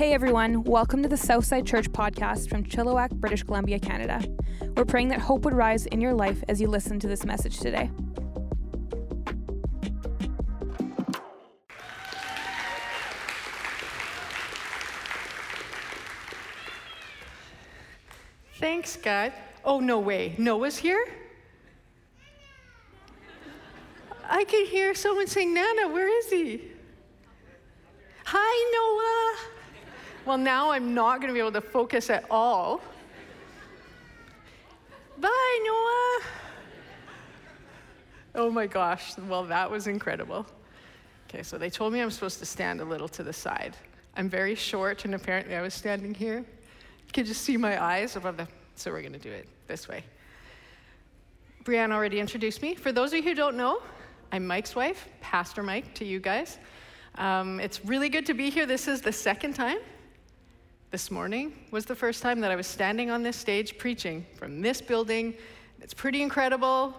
Hey everyone, welcome to the Southside Church podcast from Chilliwack, British Columbia, Canada. We're praying that hope would rise in your life as you listen to this message today. Thanks, God. Oh, no way. Noah's here? I can hear someone saying, Nana, where is he? Hi, Noah. Well, now I'm not going to be able to focus at all. Bye, Noah. Oh my gosh. Well, that was incredible. Okay, so they told me I'm supposed to stand a little to the side. I'm very short, and apparently I was standing here. You can just see my eyes above the. So we're going to do it this way. Brianne already introduced me. For those of you who don't know, I'm Mike's wife, Pastor Mike, to you guys. Um, it's really good to be here. This is the second time. This morning was the first time that I was standing on this stage preaching from this building. It's pretty incredible.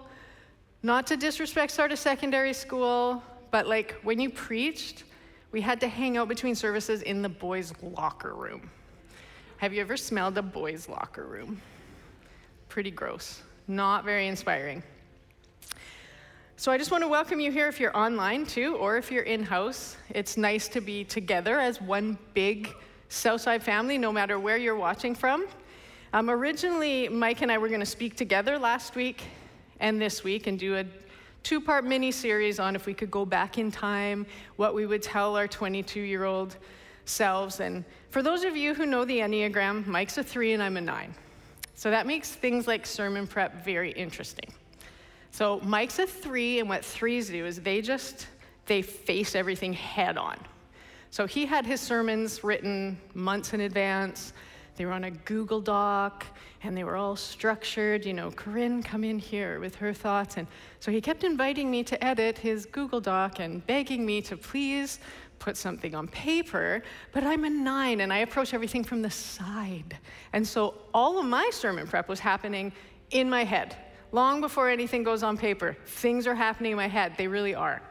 Not to disrespect Sardis Secondary School, but like when you preached, we had to hang out between services in the boys' locker room. Have you ever smelled a boys' locker room? Pretty gross. Not very inspiring. So I just want to welcome you here if you're online too, or if you're in house. It's nice to be together as one big Southside family, no matter where you're watching from. Um, originally, Mike and I were going to speak together last week and this week and do a two part mini series on if we could go back in time, what we would tell our 22 year old selves. And for those of you who know the Enneagram, Mike's a three and I'm a nine. So that makes things like sermon prep very interesting. So Mike's a three, and what threes do is they just they face everything head on. So he had his sermons written months in advance. They were on a Google Doc and they were all structured. You know, Corinne, come in here with her thoughts. And so he kept inviting me to edit his Google Doc and begging me to please put something on paper, but I'm a nine and I approach everything from the side. And so all of my sermon prep was happening in my head. Long before anything goes on paper, things are happening in my head. They really are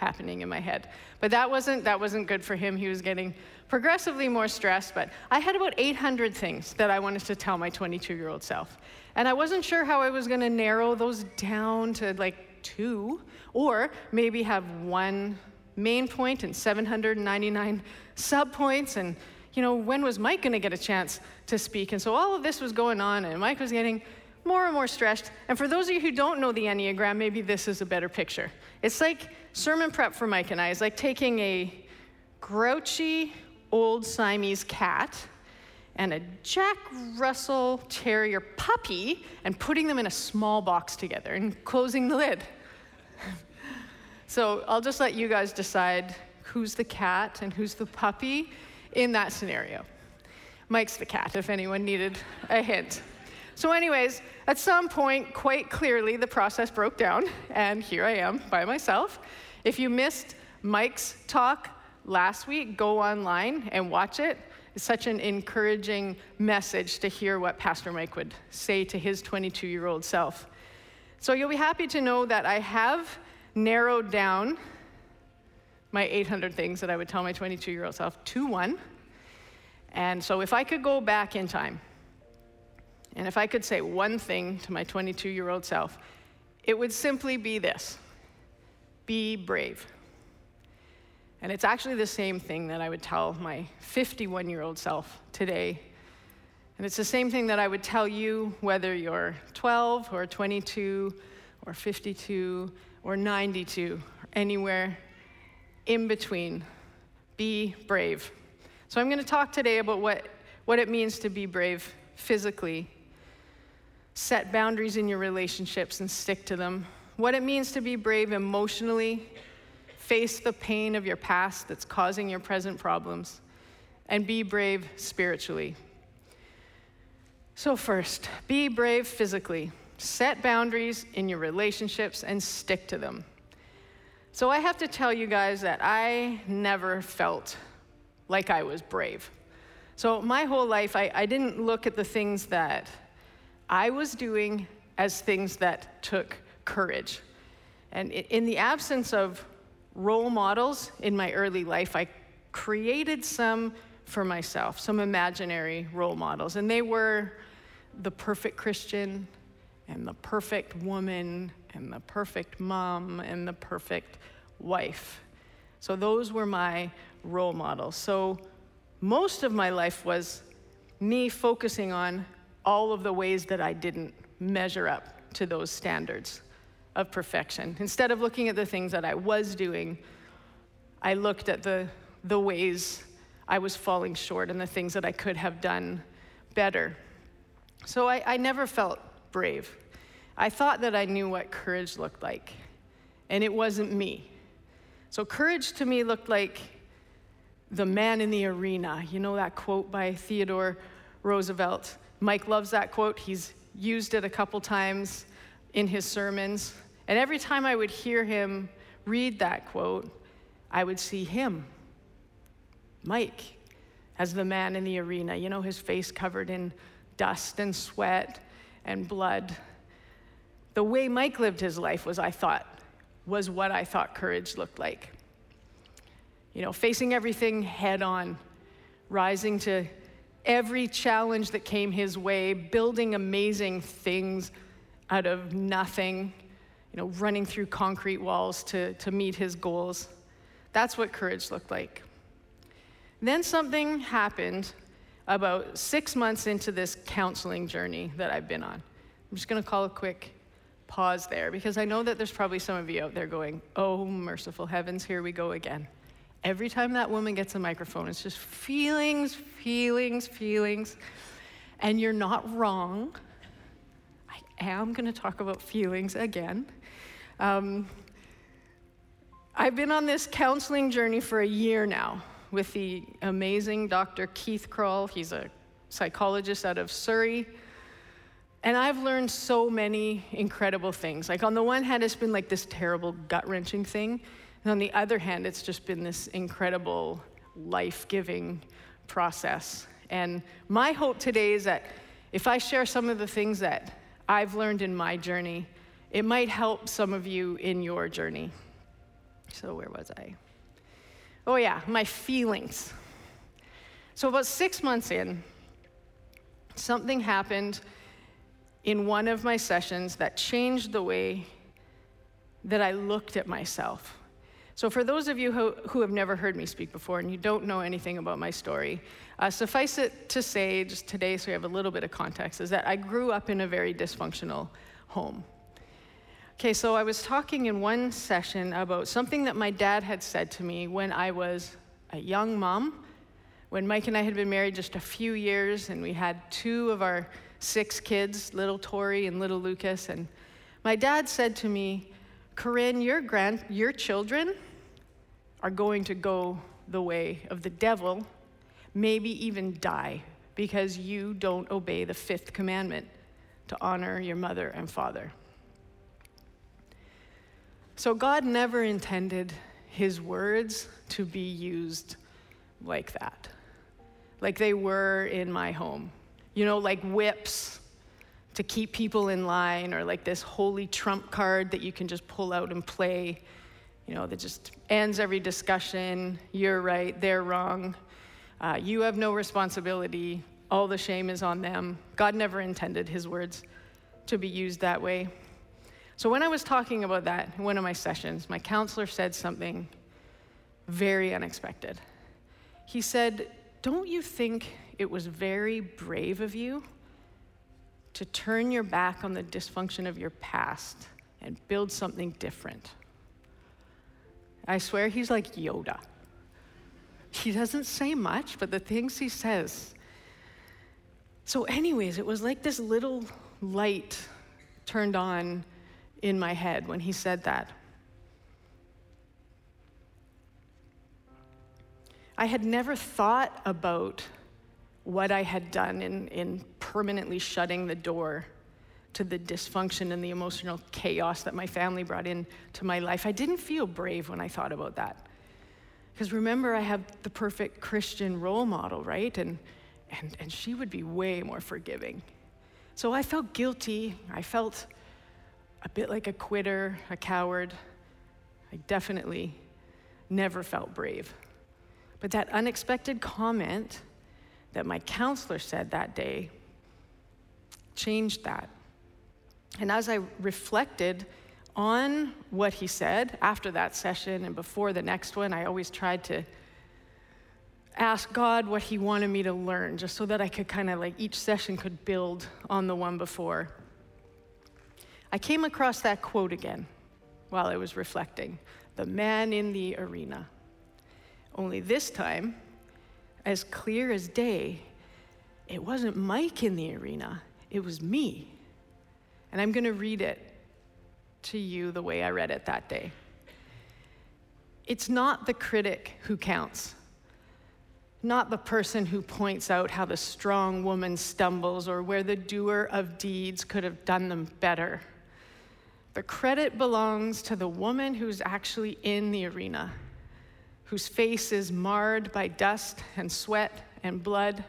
happening in my head. But that wasn't that wasn't good for him. He was getting progressively more stressed, but I had about 800 things that I wanted to tell my 22-year-old self. And I wasn't sure how I was going to narrow those down to like two or maybe have one main point and 799 subpoints and you know when was mike going to get a chance to speak and so all of this was going on and mike was getting more and more stressed and for those of you who don't know the enneagram maybe this is a better picture it's like sermon prep for mike and i is like taking a grouchy old siamese cat and a jack russell terrier puppy and putting them in a small box together and closing the lid so I'll just let you guys decide who's the cat and who's the puppy in that scenario. Mike's the cat, if anyone needed a hint. So, anyways, at some point, quite clearly, the process broke down, and here I am by myself. If you missed Mike's talk last week, go online and watch it. It's such an encouraging message to hear what Pastor Mike would say to his 22 year old self. So, you'll be happy to know that I have narrowed down my 800 things that I would tell my 22 year old self to one. And so if I could go back in time, and if I could say one thing to my 22 year old self, it would simply be this be brave. And it's actually the same thing that I would tell my 51 year old self today. And it's the same thing that I would tell you whether you're 12 or 22 or 52 or 92 or anywhere in between. Be brave. So, I'm going to talk today about what, what it means to be brave physically. Set boundaries in your relationships and stick to them. What it means to be brave emotionally. Face the pain of your past that's causing your present problems. And be brave spiritually. So, first, be brave physically. Set boundaries in your relationships and stick to them. So I have to tell you guys that I never felt like I was brave. So my whole life, I, I didn't look at the things that I was doing as things that took courage. And in the absence of role models in my early life, I created some for myself, some imaginary role models. And they were the perfect Christian, and the perfect woman, and the perfect mom, and the perfect wife. So those were my role models. So most of my life was me focusing on all of the ways that I didn't measure up to those standards of perfection. Instead of looking at the things that I was doing, I looked at the, the ways I was falling short and the things that I could have done better. So I, I never felt brave. I thought that I knew what courage looked like, and it wasn't me. So courage to me looked like the man in the arena. You know that quote by Theodore Roosevelt? Mike loves that quote. He's used it a couple times in his sermons. And every time I would hear him read that quote, I would see him, Mike, as the man in the arena. You know, his face covered in dust and sweat and blood. The way Mike lived his life was, I thought, was what I thought courage looked like. You know, facing everything head on, rising to every challenge that came his way, building amazing things out of nothing, you know, running through concrete walls to, to meet his goals. That's what courage looked like. Then something happened about six months into this counseling journey that I've been on. I'm just going to call a quick pause there because I know that there's probably some of you out there going, oh, merciful heavens, here we go again. Every time that woman gets a microphone, it's just feelings, feelings, feelings. And you're not wrong. I am going to talk about feelings again. Um, I've been on this counseling journey for a year now with the amazing Dr. Keith Krul. He's a psychologist out of Surrey. And I've learned so many incredible things. Like, on the one hand, it's been like this terrible, gut wrenching thing. And on the other hand, it's just been this incredible, life giving process. And my hope today is that if I share some of the things that I've learned in my journey, it might help some of you in your journey. So, where was I? Oh, yeah, my feelings. So, about six months in, something happened in one of my sessions that changed the way that I looked at myself. So, for those of you who, who have never heard me speak before and you don't know anything about my story, uh, suffice it to say, just today, so you have a little bit of context, is that I grew up in a very dysfunctional home. Okay, so I was talking in one session about something that my dad had said to me when I was a young mom, when Mike and I had been married just a few years, and we had two of our six kids, little Tori and little Lucas. And my dad said to me, Corinne, your, grand, your children are going to go the way of the devil, maybe even die, because you don't obey the fifth commandment to honor your mother and father. So, God never intended his words to be used like that, like they were in my home. You know, like whips to keep people in line, or like this holy trump card that you can just pull out and play you know, that just ends every discussion. You're right, they're wrong. Uh, you have no responsibility. All the shame is on them. God never intended his words to be used that way. So, when I was talking about that in one of my sessions, my counselor said something very unexpected. He said, Don't you think it was very brave of you to turn your back on the dysfunction of your past and build something different? I swear he's like Yoda. He doesn't say much, but the things he says. So, anyways, it was like this little light turned on in my head when he said that. I had never thought about what I had done in, in permanently shutting the door to the dysfunction and the emotional chaos that my family brought into my life. I didn't feel brave when I thought about that. Because remember, I have the perfect Christian role model, right? And, and, and she would be way more forgiving. So I felt guilty. I felt a bit like a quitter, a coward. I definitely never felt brave. But that unexpected comment that my counselor said that day changed that. And as I reflected on what he said after that session and before the next one, I always tried to ask God what he wanted me to learn, just so that I could kind of like each session could build on the one before. I came across that quote again while I was reflecting the man in the arena. Only this time, as clear as day, it wasn't Mike in the arena, it was me. And I'm going to read it to you the way I read it that day. It's not the critic who counts, not the person who points out how the strong woman stumbles or where the doer of deeds could have done them better. The credit belongs to the woman who's actually in the arena, whose face is marred by dust and sweat and blood,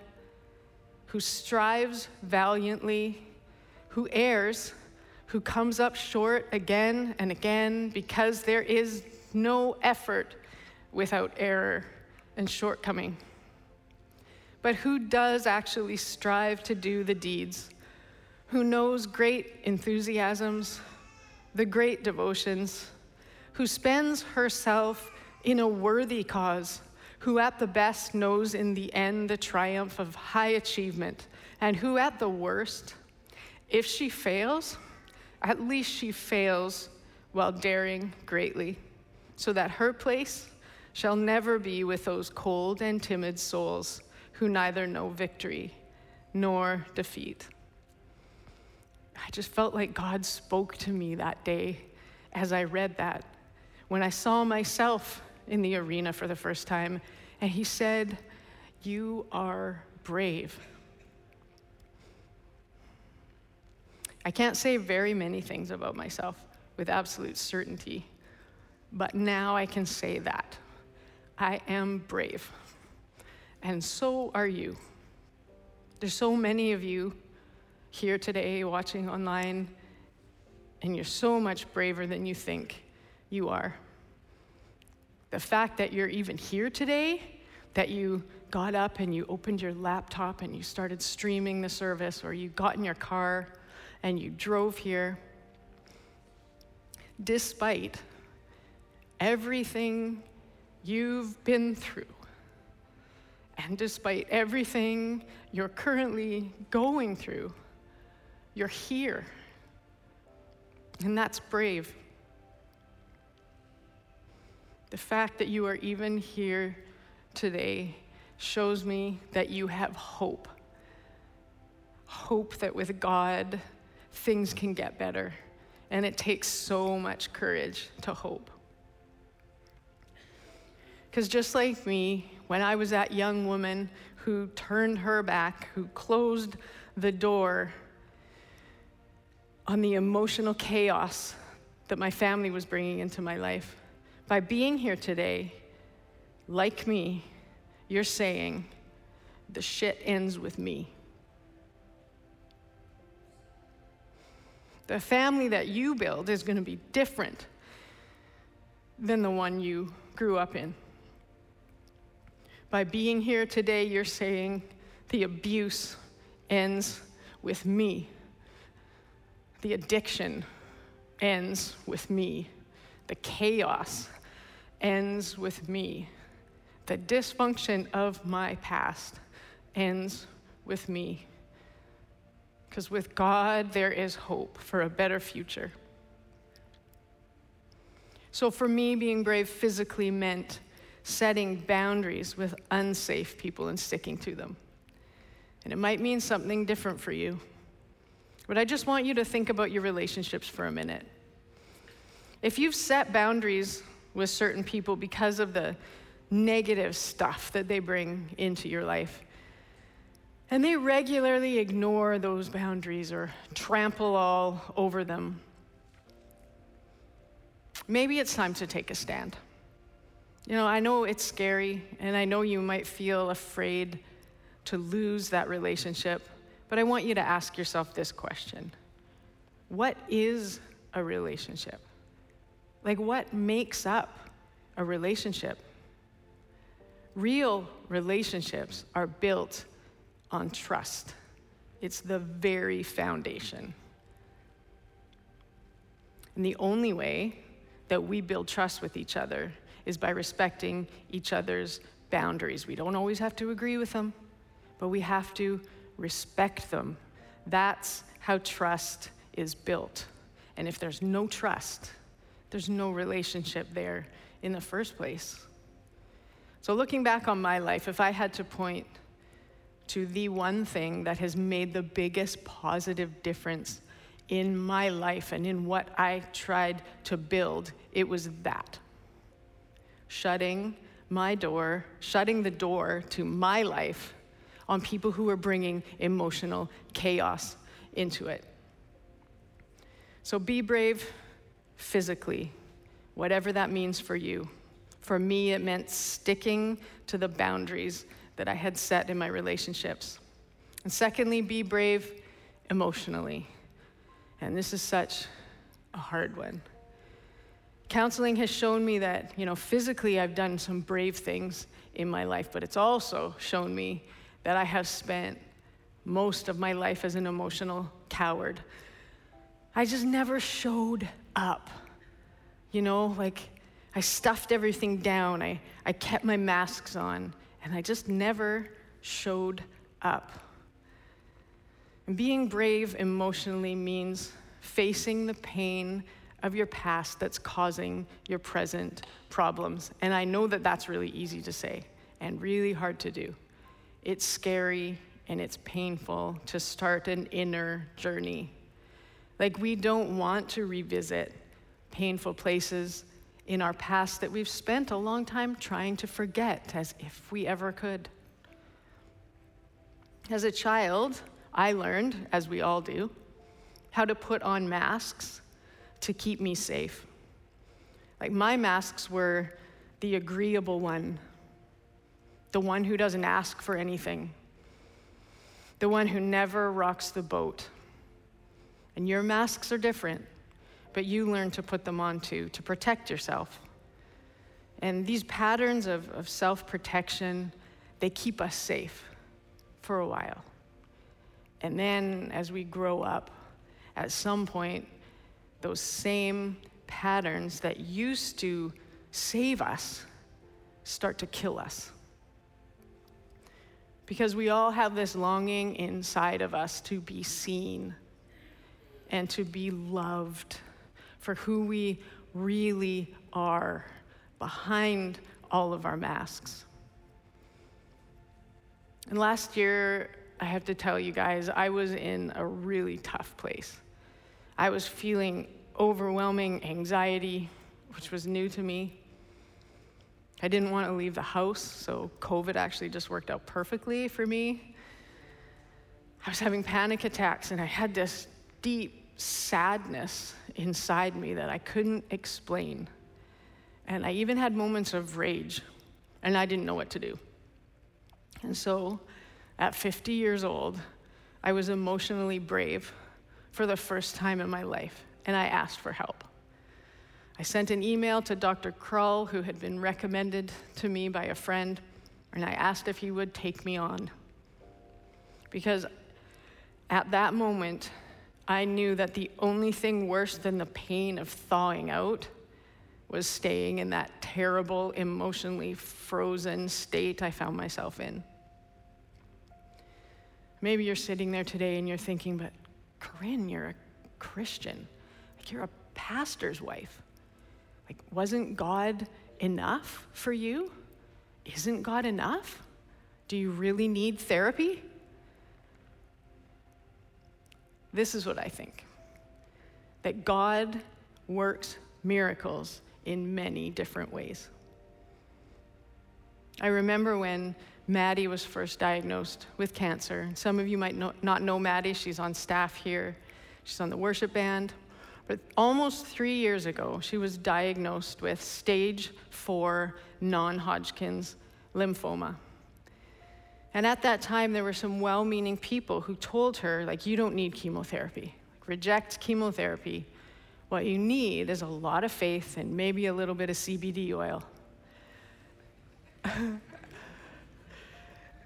who strives valiantly, who errs, who comes up short again and again because there is no effort without error and shortcoming. But who does actually strive to do the deeds? Who knows great enthusiasms, the great devotions, who spends herself in a worthy cause, who at the best knows in the end the triumph of high achievement, and who at the worst, if she fails, at least she fails while daring greatly, so that her place shall never be with those cold and timid souls who neither know victory nor defeat. I just felt like God spoke to me that day as I read that. When I saw myself in the arena for the first time, and He said, You are brave. I can't say very many things about myself with absolute certainty, but now I can say that. I am brave. And so are you. There's so many of you here today, watching online, and you're so much braver than you think you are. The fact that you're even here today, that you got up and you opened your laptop and you started streaming the service, or you got in your car and you drove here, despite everything you've been through, and despite everything you're currently going through, you're here. And that's brave. The fact that you are even here today shows me that you have hope. Hope that with God, things can get better. And it takes so much courage to hope. Because just like me, when I was that young woman who turned her back, who closed the door on the emotional chaos that my family was bringing into my life, by being here today, like me, you're saying, the shit ends with me. The family that you build is going to be different than the one you grew up in. By being here today, you're saying the abuse ends with me. The addiction ends with me. The chaos ends with me. The dysfunction of my past ends with me. Because with God, there is hope for a better future. So for me, being brave physically meant setting boundaries with unsafe people and sticking to them. And it might mean something different for you. But I just want you to think about your relationships for a minute. If you've set boundaries with certain people because of the negative stuff that they bring into your life, and they regularly ignore those boundaries or trample all over them, maybe it's time to take a stand. You know, I know it's scary, and I know you might feel afraid to lose that relationship, but I want you to ask yourself this question What is a relationship? Like, what makes up a relationship? Real relationships are built on trust, it's the very foundation. And the only way that we build trust with each other is by respecting each other's boundaries. We don't always have to agree with them, but we have to respect them. That's how trust is built. And if there's no trust, there's no relationship there in the first place. So, looking back on my life, if I had to point to the one thing that has made the biggest positive difference in my life and in what I tried to build, it was that. Shutting my door, shutting the door to my life on people who were bringing emotional chaos into it. So be brave physically, whatever that means for you. For me, it meant sticking to the boundaries that I had set in my relationships. And secondly, be brave emotionally. And this is such a hard one. Counseling has shown me that, you know, physically I've done some brave things in my life, but it's also shown me that I have spent most of my life as an emotional coward. I just never showed up. You know, like I stuffed everything down, I, I kept my masks on, and I just never showed up. And being brave emotionally means facing the pain of your past that's causing your present problems. And I know that that's really easy to say and really hard to do. It's scary and it's painful to start an inner journey. Like, we don't want to revisit painful places in our past that we've spent a long time trying to forget, as if we ever could. As a child, I learned, as we all do, how to put on masks to keep me safe. Like, my masks were the agreeable one, the one who doesn't ask for anything, the one who never rocks the boat. And your masks are different but you learn to put them on too, to protect yourself. And these patterns of, of self protection, they keep us safe for a while. And then as we grow up, at some point, those same patterns that used to save us start to kill us. Because we all have this longing inside of us to be seen and to be loved for who we really are behind all of our masks. And last year, I have to tell you guys, I was in a really tough place. I was feeling overwhelming anxiety, which was new to me. I didn't want to leave the house, so COVID actually just worked out perfectly for me. I was having panic attacks, and I had this deep sadness inside me that I couldn't explain. And I even had moments of rage, and I didn't know what to do. And so, at 50 years old, I was emotionally brave for the first time in my life, and I asked for help. I sent an email to Dr. Krull, who had been recommended to me by a friend, and I asked if he would take me on. Because at that moment, I knew that the only thing worse than the pain of thawing out was staying in that terrible, emotionally frozen state I found myself in. Maybe you're sitting there today and you're thinking, but Corinne, you're a Christian. Like you're a pastor's wife. Like, wasn't God enough for you? Isn't God enough? Do you really need therapy? This is what I think that God works miracles in many different ways. I remember when Maddie was first diagnosed with cancer. Some of you might not know Maddie, she's on staff here, she's on the worship band. But almost three years ago, she was diagnosed with stage four non Hodgkin's lymphoma. And at that time, there were some well meaning people who told her, like, you don't need chemotherapy. Reject chemotherapy. What you need is a lot of faith and maybe a little bit of CBD oil.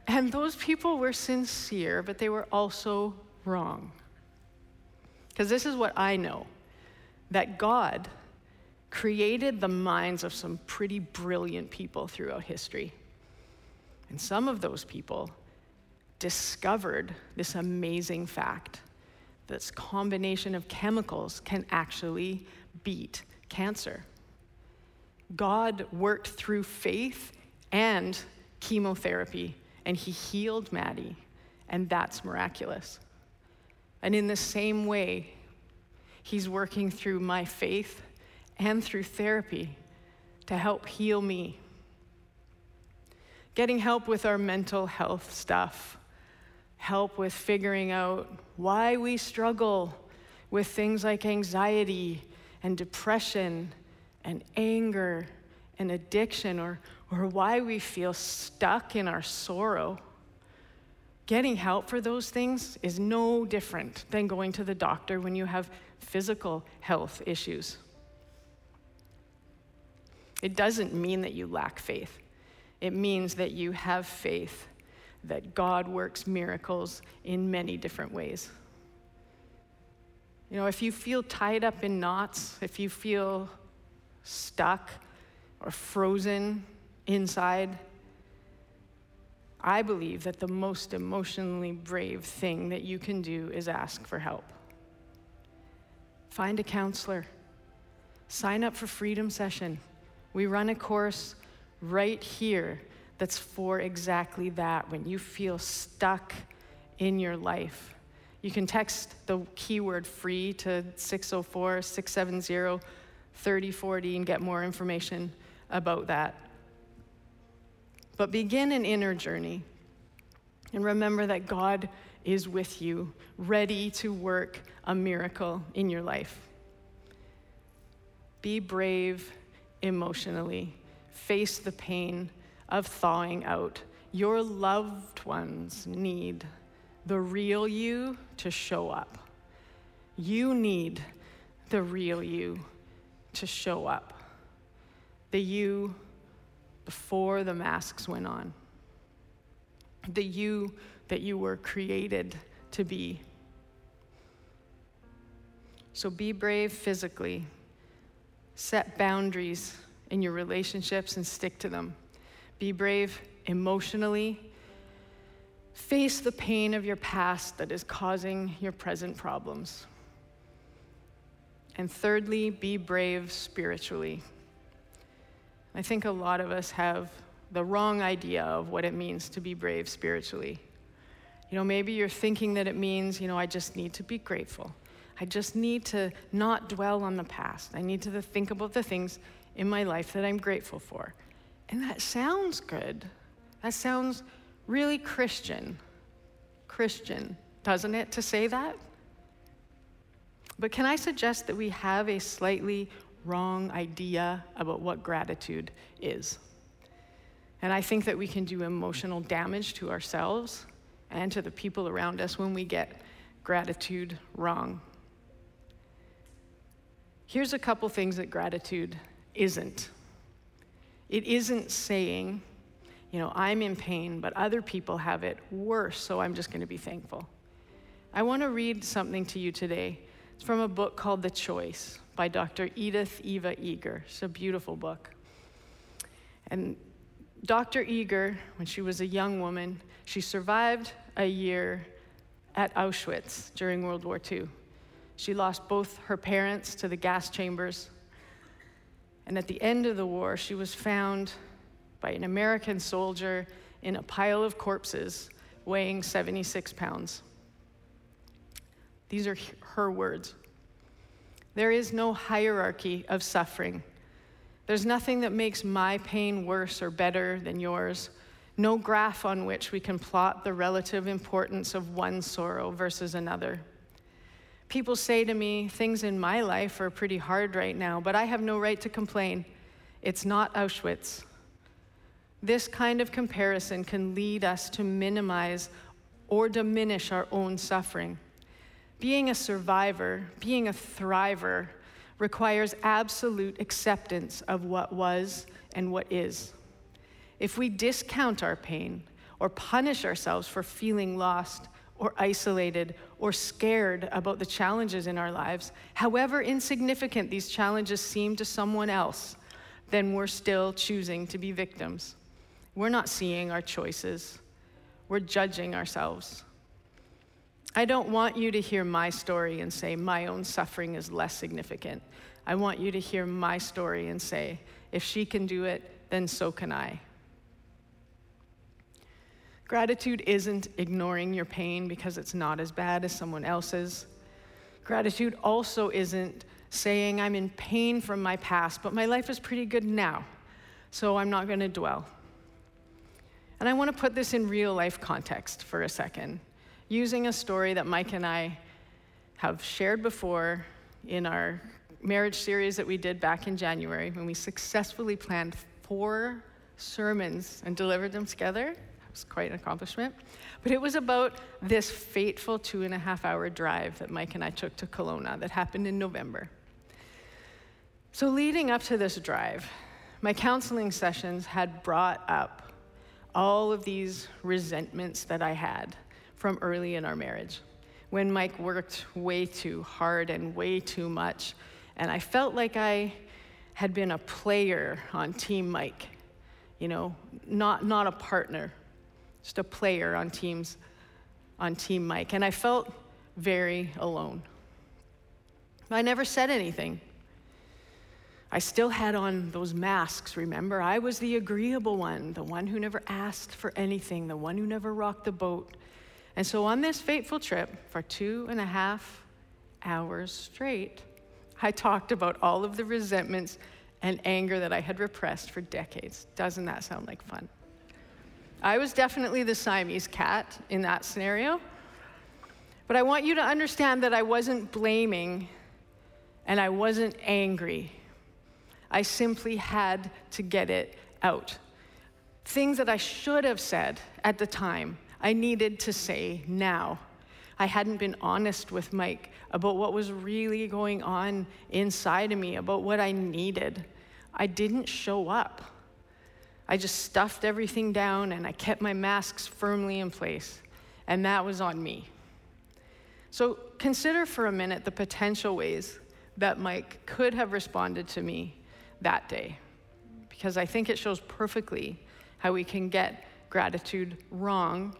And those people were sincere, but they were also wrong. Because this is what I know that God created the minds of some pretty brilliant people throughout history. And some of those people discovered this amazing fact this combination of chemicals can actually beat cancer. God worked through faith and chemotherapy, and he healed Maddie, and that's miraculous. And in the same way, he's working through my faith and through therapy to help heal me. Getting help with our mental health stuff, help with figuring out why we struggle with things like anxiety and depression and anger and addiction, or, or why we feel stuck in our sorrow. Getting help for those things is no different than going to the doctor when you have physical health issues. It doesn't mean that you lack faith, it means that you have faith that God works miracles in many different ways. You know, if you feel tied up in knots, if you feel stuck or frozen inside, I believe that the most emotionally brave thing that you can do is ask for help. Find a counselor. Sign up for Freedom Session. We run a course right here that's for exactly that when you feel stuck in your life. You can text the keyword free to 604 670 3040 and get more information about that. But begin an inner journey and remember that God is with you, ready to work a miracle in your life. Be brave emotionally, face the pain of thawing out. Your loved ones need the real you to show up. You need the real you to show up. The you before the masks went on. The you that you were created to be. So be brave physically. Set boundaries in your relationships and stick to them. Be brave emotionally. Face the pain of your past that is causing your present problems. And thirdly, be brave spiritually. I think a lot of us have the wrong idea of what it means to be brave spiritually. You know, maybe you're thinking that it means, you know, I just need to be grateful. I just need to not dwell on the past. I need to think about the things in my life that I'm grateful for. And that sounds good. That sounds really Christian. Christian, doesn't it, to say that? But can I suggest that we have a slightly wrong idea about what gratitude is? And I think that we can do emotional damage to ourselves and to the people around us when we get gratitude wrong. Here's a couple things that gratitude isn't it isn't saying, you know, I'm in pain, but other people have it worse, so I'm just going to be thankful. I want to read something to you today. It's from a book called The Choice by Dr. Edith Eva Eger. It's a beautiful book. And Dr. Eger, when she was a young woman, she survived a year at Auschwitz during World War II. She lost both her parents to the gas chambers and at the end of the war, she was found by an American soldier in a pile of corpses weighing 76 pounds. These are her words. There is no hierarchy of suffering. There's nothing that makes my pain worse or better than yours. No graph on which we can plot the relative importance of one sorrow versus another. People say to me, things in my life are pretty hard right now, but I have no right to complain. It's not Auschwitz. This kind of comparison can lead us to minimize or diminish our own suffering. Being a survivor, being a thriver, requires absolute acceptance of what was and what is. If we discount our pain or punish ourselves for feeling lost or isolated or scared about the challenges in our lives, however insignificant these challenges seem to someone else, then we're still choosing to be victims. We're not seeing our choices, we're judging ourselves. I don't want you to hear my story and say my own suffering is less significant. I want you to hear my story and say, if she can do it, then so can I. Gratitude isn't ignoring your pain because it's not as bad as someone else's. Gratitude also isn't saying, I'm in pain from my past, but my life is pretty good now, so I'm not going to dwell. And I want to put this in real life context for a second, using a story that Mike and I have shared before in our marriage series that we did back in January when we successfully planned four sermons and delivered them together. Was quite an accomplishment. But it was about this fateful two and a half hour drive that Mike and I took to Kelowna that happened in November. So, leading up to this drive, my counseling sessions had brought up all of these resentments that I had from early in our marriage when Mike worked way too hard and way too much and I felt like I had been a player on Team Mike, you know, not, not a partner, just a player on teams on Team Mike. And I felt very alone. I never said anything. I still had on those masks, remember? I was the agreeable one, the one who never asked for anything, the one who never rocked the boat. And so on this fateful trip, for two and a half hours straight, I talked about all of the resentments and anger that I had repressed for decades. Doesn't that sound like fun? I was definitely the Siamese cat in that scenario. But I want you to understand that I wasn't blaming and I wasn't angry. I simply had to get it out. Things that I should have said at the time, I needed to say now. I hadn't been honest with Mike about what was really going on inside of me, about what I needed. I didn't show up. I just stuffed everything down and I kept my masks firmly in place, and that was on me. So consider for a minute the potential ways that Mike could have responded to me that day, because I think it shows perfectly how we can get gratitude wrong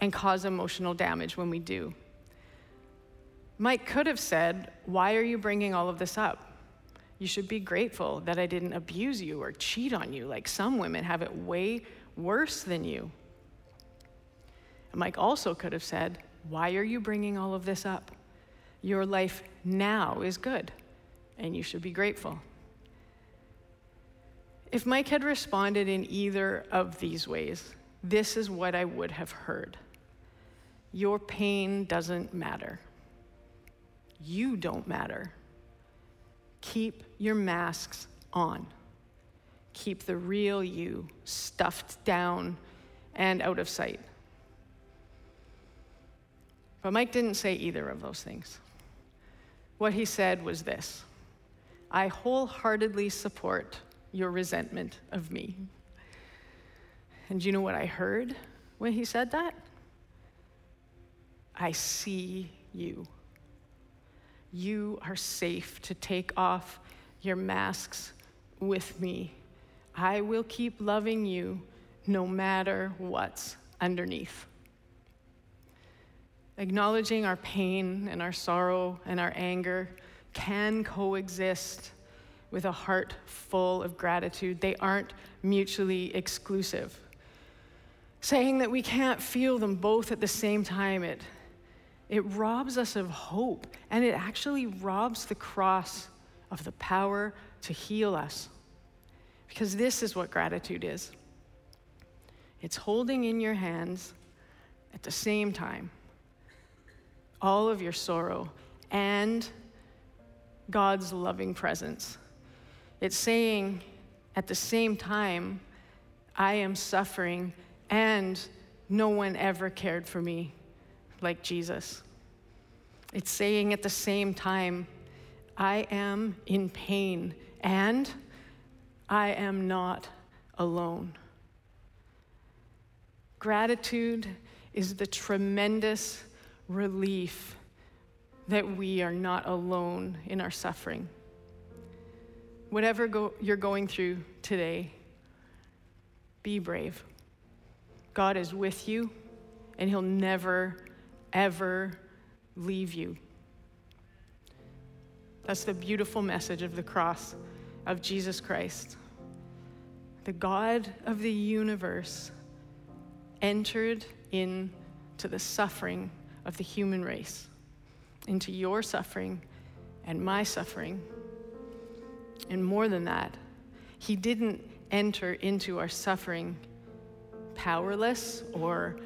and cause emotional damage when we do. Mike could have said, Why are you bringing all of this up? You should be grateful that I didn't abuse you or cheat on you, like some women have it way worse than you. And Mike also could have said, Why are you bringing all of this up? Your life now is good, and you should be grateful. If Mike had responded in either of these ways, this is what I would have heard. Your pain doesn't matter. You don't matter. Keep your masks on. Keep the real you stuffed down and out of sight. But Mike didn't say either of those things. What he said was this I wholeheartedly support your resentment of me. And you know what I heard when he said that? I see you. You are safe to take off your masks with me. I will keep loving you no matter what's underneath. Acknowledging our pain and our sorrow and our anger can coexist with a heart full of gratitude. They aren't mutually exclusive. Saying that we can't feel them both at the same time, it it robs us of hope, and it actually robs the cross of the power to heal us. Because this is what gratitude is it's holding in your hands at the same time all of your sorrow and God's loving presence. It's saying at the same time, I am suffering and no one ever cared for me like Jesus. It's saying at the same time, I am in pain and I am not alone. Gratitude is the tremendous relief that we are not alone in our suffering. Whatever go- you're going through today, be brave. God is with you, and He'll never, ever leave you. That's the beautiful message of the cross of Jesus Christ. The God of the universe entered into the suffering of the human race, into your suffering and my suffering. And more than that, He didn't enter into our suffering powerless or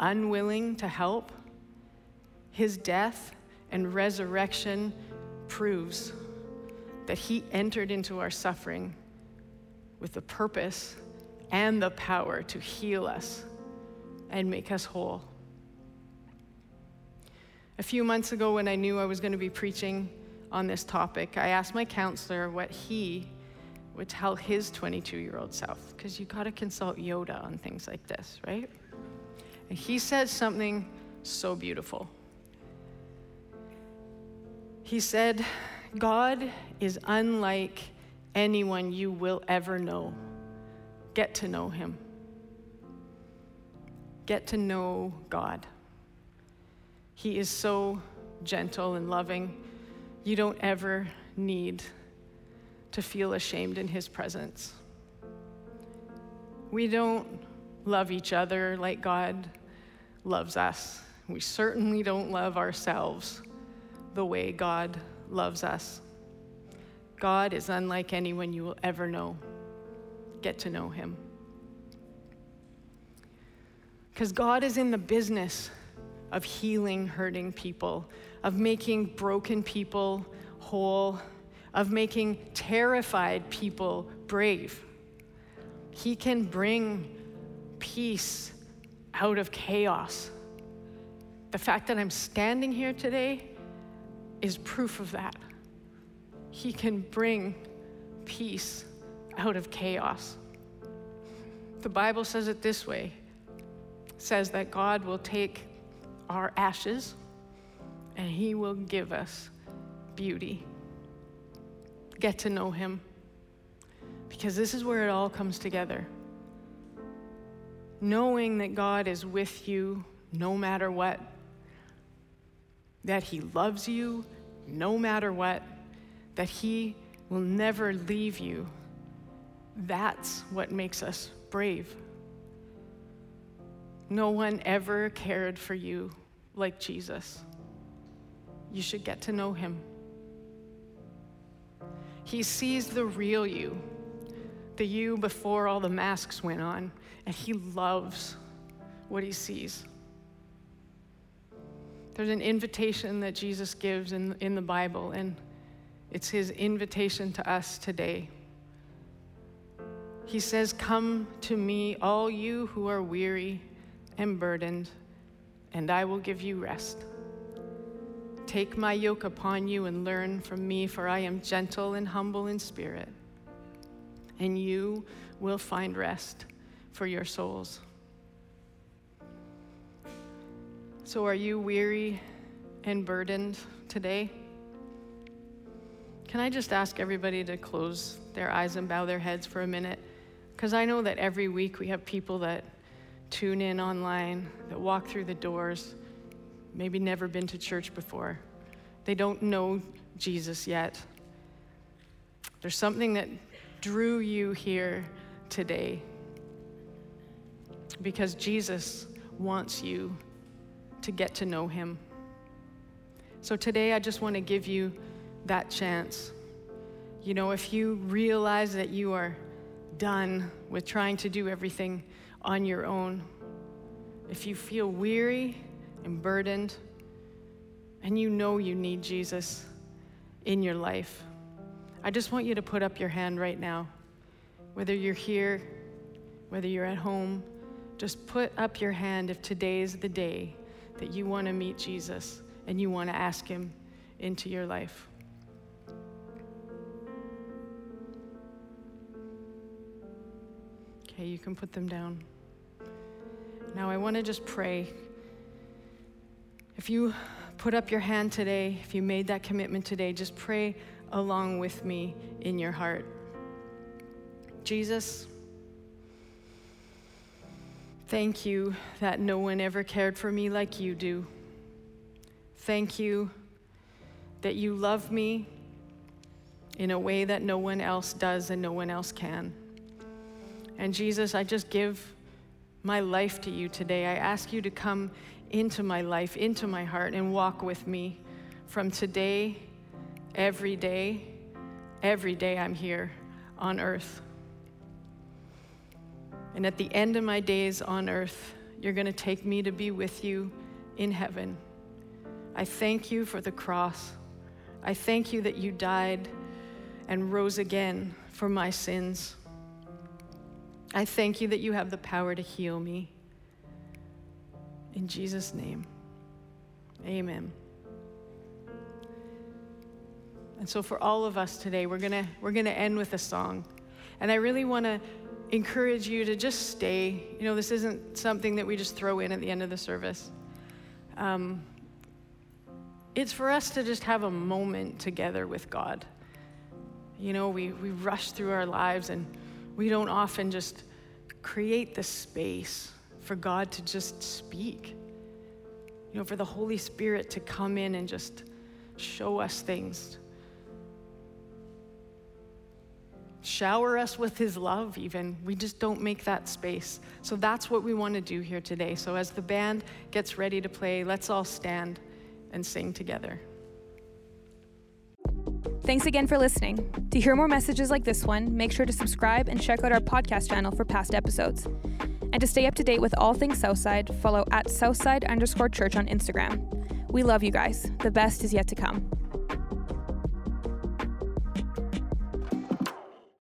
unwilling to help. His death and resurrection proves that he entered into our suffering with the purpose and the power to heal us and make us whole. A few months ago, when I knew I was going to be preaching on this topic, I asked my counselor what he would tell his 22 year old self, because you got to consult Yoda on things like this, right? And he said something so beautiful. He said, God is unlike anyone you will ever know. Get to know him. Get to know God. He is so gentle and loving. You don't ever need to feel ashamed in his presence. We don't love each other like God loves us. We certainly don't love ourselves the way God loves us. God is unlike anyone you will ever know. Get to know him. Because God is in the business of healing hurting people, of making broken people whole, of making terrified people brave. He can bring peace out of chaos. The fact that I'm standing here today is proof of that. He can bring peace out of chaos. The Bible says it this way says that God will take our ashes and he will give us beauty. Get to know him because this is where it all comes together. Knowing that God is with you no matter what that He loves you no matter what, that He will never leave you. That's what makes us brave. No one ever cared for you like Jesus. You should get to know Him. He sees the real you, the you before all the masks went on, and He loves what He sees. There's an invitation that Jesus gives in, in the Bible, and it's his invitation to us today. He says, Come to me, all you who are weary and burdened, and I will give you rest. Take my yoke upon you and learn from me, for I am gentle and humble in spirit, and you will find rest for your souls. So, are you weary and burdened today? Can I just ask everybody to close their eyes and bow their heads for a minute? Because I know that every week we have people that tune in online, that walk through the doors, maybe never been to church before. They don't know Jesus yet. There's something that drew you here today because Jesus wants you to get to know Him. So today, I just want to give you that chance. You know, if you realize that you are done with trying to do everything on your own, if you feel weary and burdened, and you know you need Jesus in your life, I just want you to put up your hand right now. Whether you're here, whether you're at home, just put up your hand if today is the day that you want to meet Jesus and you want to ask Him into your life. Okay, you can put them down. Now, I want to just pray. If you put up your hand today, if you made that commitment today, just pray along with me in your heart. Jesus, thank you that no one ever cared for me like you do. Thank you that you love me in a way that no one else does and no one else can. And Jesus, I just give my life to you today. I ask you to come into my life, into my heart, and walk with me from today, every day, every day I'm here on earth. And at the end of my days on earth, you're going to take me to be with you in heaven. I thank you for the cross. I thank you that you died and rose again for my sins. I thank you that you have the power to heal me. In Jesus' name, amen. And so, for all of us today, we're going we're going to end with a song. And I really want to encourage you to just stay. You know, this isn't something that we just throw in at the end of the service. Um, it's for us to just have a moment together with God. You know, we, we rush through our lives and we don't often just create the space for God to just speak. You know, for the Holy Spirit to come in and just show us things. Shower us with His love, even. We just don't make that space. So that's what we want to do here today. So as the band gets ready to play, let's all stand and sing together. Thanks again for listening. To hear more messages like this one, make sure to subscribe and check out our podcast channel for past episodes. And to stay up to date with all things Southside, follow at Southside underscore church on Instagram. We love you guys. The best is yet to come.